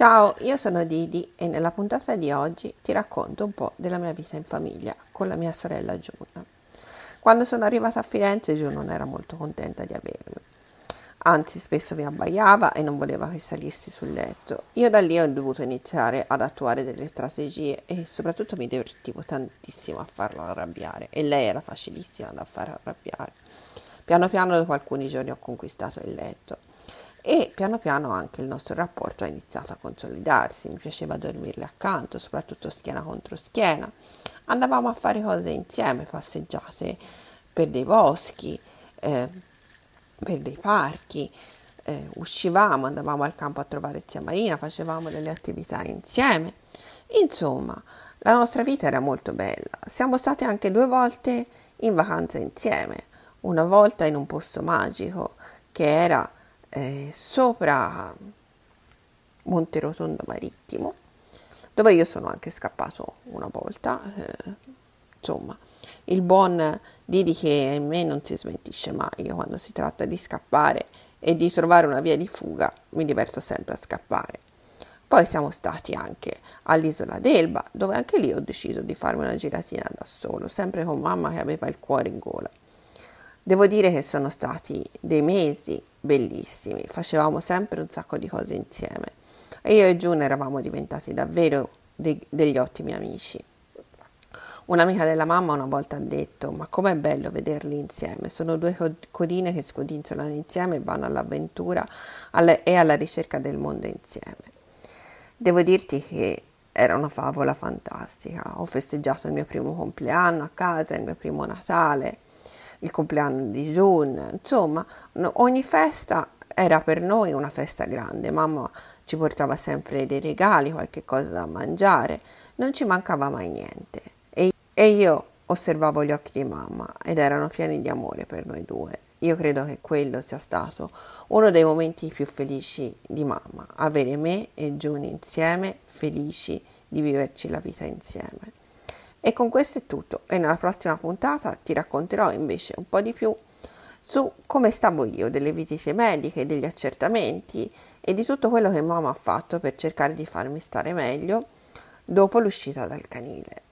Ciao, io sono Didi e nella puntata di oggi ti racconto un po' della mia vita in famiglia con la mia sorella Giuna. Quando sono arrivata a Firenze Giù non era molto contenta di avermi, anzi spesso mi abbaiava e non voleva che salissi sul letto. Io da lì ho dovuto iniziare ad attuare delle strategie e soprattutto mi divertivo tantissimo a farlo arrabbiare e lei era facilissima da far arrabbiare. Piano piano dopo alcuni giorni ho conquistato il letto e piano piano anche il nostro rapporto ha iniziato a consolidarsi, mi piaceva dormirle accanto, soprattutto schiena contro schiena. Andavamo a fare cose insieme, passeggiate per dei boschi, eh, per dei parchi, eh, uscivamo, andavamo al campo a trovare zia Marina, facevamo delle attività insieme. Insomma, la nostra vita era molto bella. Siamo state anche due volte in vacanza insieme, una volta in un posto magico che era eh, sopra Monte Rotondo Marittimo, dove io sono anche scappato una volta. Eh, insomma, il buon Didi che in me non si smentisce mai. Io quando si tratta di scappare e di trovare una via di fuga, mi diverto sempre a scappare. Poi siamo stati anche all'isola d'Elba, dove anche lì ho deciso di farmi una giratina da solo, sempre con mamma che aveva il cuore in gola. Devo dire che sono stati dei mesi bellissimi, facevamo sempre un sacco di cose insieme io e June eravamo diventati davvero de- degli ottimi amici. Un'amica della mamma una volta ha detto: Ma com'è bello vederli insieme! Sono due codine che scodinzolano insieme e vanno all'avventura alle- e alla ricerca del mondo insieme. Devo dirti che era una favola fantastica. Ho festeggiato il mio primo compleanno a casa, il mio primo Natale il compleanno di June, insomma, ogni festa era per noi una festa grande. Mamma ci portava sempre dei regali, qualche cosa da mangiare, non ci mancava mai niente. E, e io osservavo gli occhi di mamma ed erano pieni di amore per noi due. Io credo che quello sia stato uno dei momenti più felici di mamma, avere me e June insieme, felici di viverci la vita insieme. E con questo è tutto e nella prossima puntata ti racconterò invece un po' di più su come stavo io, delle visite mediche, degli accertamenti e di tutto quello che mamma ha fatto per cercare di farmi stare meglio dopo l'uscita dal canile.